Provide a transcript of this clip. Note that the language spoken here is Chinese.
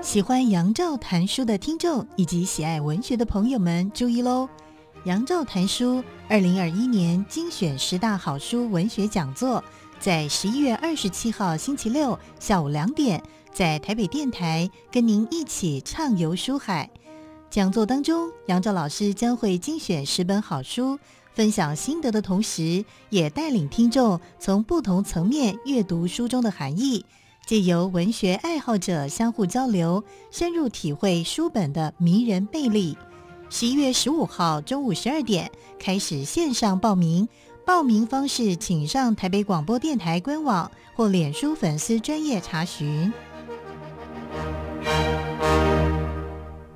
喜欢杨照谈书的听众以及喜爱文学的朋友们注意喽！杨照谈书二零二一年精选十大好书文学讲座，在十一月二十七号星期六下午两点，在台北电台跟您一起畅游书海。讲座当中，杨照老师将会精选十本好书，分享心得的同时，也带领听众从不同层面阅读书中的含义。借由文学爱好者相互交流，深入体会书本的迷人魅力。十一月十五号中午十二点开始线上报名，报名方式请上台北广播电台官网或脸书粉丝专业查询。